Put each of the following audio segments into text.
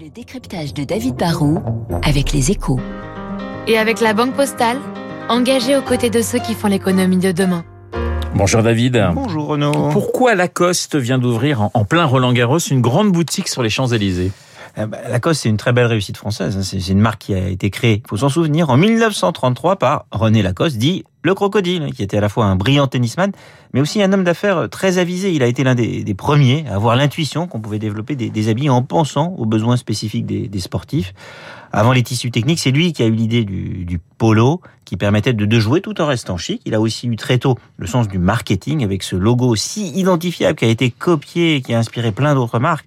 Le décryptage de David Barrault avec les échos. Et avec la Banque Postale, engagée aux côtés de ceux qui font l'économie de demain. Bonjour David. Bonjour Renaud. Pourquoi Lacoste vient d'ouvrir en- plein Roland Garros une grande boutique sur les Champs-Élysées? Eh ben, Lacoste, c'est une très belle réussite française. hein. C'est c'est une marque qui a été créée, il faut s'en souvenir, en 1933 par René Lacoste, dit le crocodile, qui était à la fois un brillant tennisman, mais aussi un homme d'affaires très avisé. Il a été l'un des, premiers à avoir l'intuition qu'on pouvait développer des, habits en pensant aux besoins spécifiques des, sportifs. Avant les tissus techniques, c'est lui qui a eu l'idée du, polo, qui permettait de, de jouer tout en restant chic. Il a aussi eu très tôt le sens du marketing avec ce logo si identifiable qui a été copié et qui a inspiré plein d'autres marques.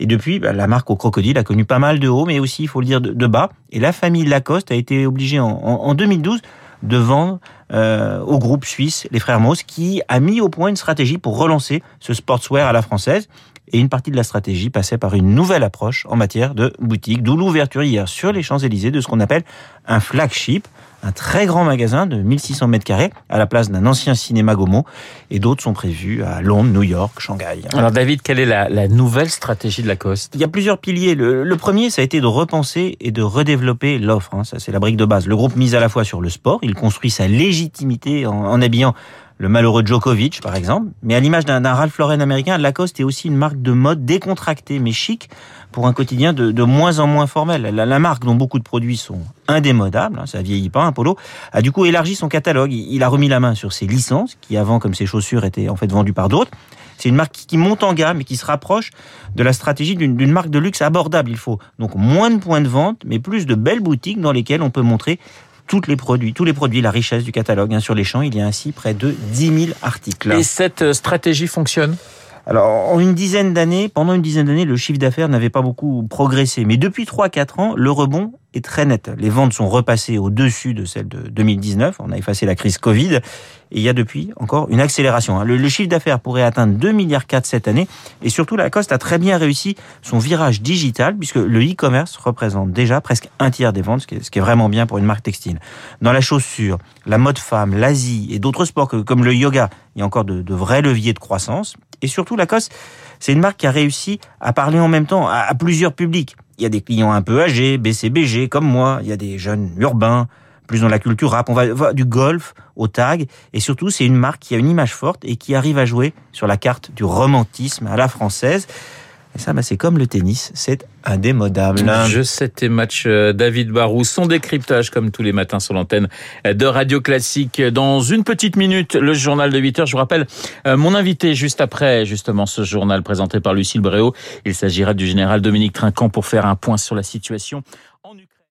Et depuis, bah, la marque au crocodile a connu pas mal de hauts, mais aussi, il faut le dire, de, bas. Et la famille Lacoste a été obligée en- en 2012 de vendre euh, au groupe suisse, les frères Moss, qui a mis au point une stratégie pour relancer ce sportswear à la française. Et une partie de la stratégie passait par une nouvelle approche en matière de boutique, d'où l'ouverture hier sur les Champs-Élysées de ce qu'on appelle un flagship, un très grand magasin de 1600 mètres carrés à la place d'un ancien cinéma Gomo. Et d'autres sont prévus à Londres, New York, Shanghai. Alors David, quelle est la, la nouvelle stratégie de Lacoste? Il y a plusieurs piliers. Le, le premier, ça a été de repenser et de redévelopper l'offre. hein. Ça, c'est la brique de base. Le groupe mise à la fois sur le sport. Il construit sa légitimité en, en habillant le malheureux Djokovic, par exemple. Mais à l'image d'un d'un Ralph Lauren américain, Lacoste est aussi une marque de mode décontractée, mais chic, pour un quotidien de, moins en moins formel. La, marque, dont beaucoup de produits sont indémodables, hein, ça vieillit pas, un polo, a du coup élargi son catalogue. Il, a remis la main sur ses licences, qui avant, comme ses chaussures, étaient en fait vendues par d'autres. C'est une marque qui monte en gamme et qui se rapproche de la stratégie d'une marque de luxe abordable. Il faut donc moins de points de vente, mais plus de belles boutiques dans lesquelles on peut montrer tous les produits, tous les produits, la richesse du catalogue. hein. Sur les champs, il y a ainsi près de 10 000 articles. Et cette euh, stratégie fonctionne? Alors, en une dizaine d'années, pendant une dizaine d'années, le chiffre d'affaires n'avait pas beaucoup progressé. Mais depuis 3-4 ans, le rebond très net. Les ventes sont repassées au-dessus de celles de 2019. On a effacé la crise Covid. Et il y a depuis encore une accélération. hein. Le, chiffre d'affaires pourrait atteindre 2 milliards cette année. Et surtout, Lacoste a très bien réussi son virage digital, puisque le e-commerce représente déjà presque un tiers des ventes, ce qui est, vraiment bien pour une marque textile. Dans la chaussure, la mode femme, l'Asie et d'autres sports comme le yoga, il y a encore de, de vrais leviers de croissance. Et surtout, Lacoste, c'est une marque qui a réussi à parler en même temps à, plusieurs publics. Il y a des clients un peu âgés, BCBG comme moi, il y a des jeunes urbains, plus dans la culture rap, on va, va du golf au tag, et surtout c'est une marque qui a une image forte et qui arrive à jouer sur la carte du romantisme à la française. Et ça, bah, c'est comme le tennis, c'est indémodable. Je sais tes matchs, euh, David Barou, son décryptage comme tous les matins sur l'antenne de Radio Classique. Dans une petite minute, le journal de 8 heures. Je vous rappelle euh, mon invité juste après justement ce journal présenté par Lucille Bréau. Il s'agira du général Dominique Trinquant pour faire un point sur la situation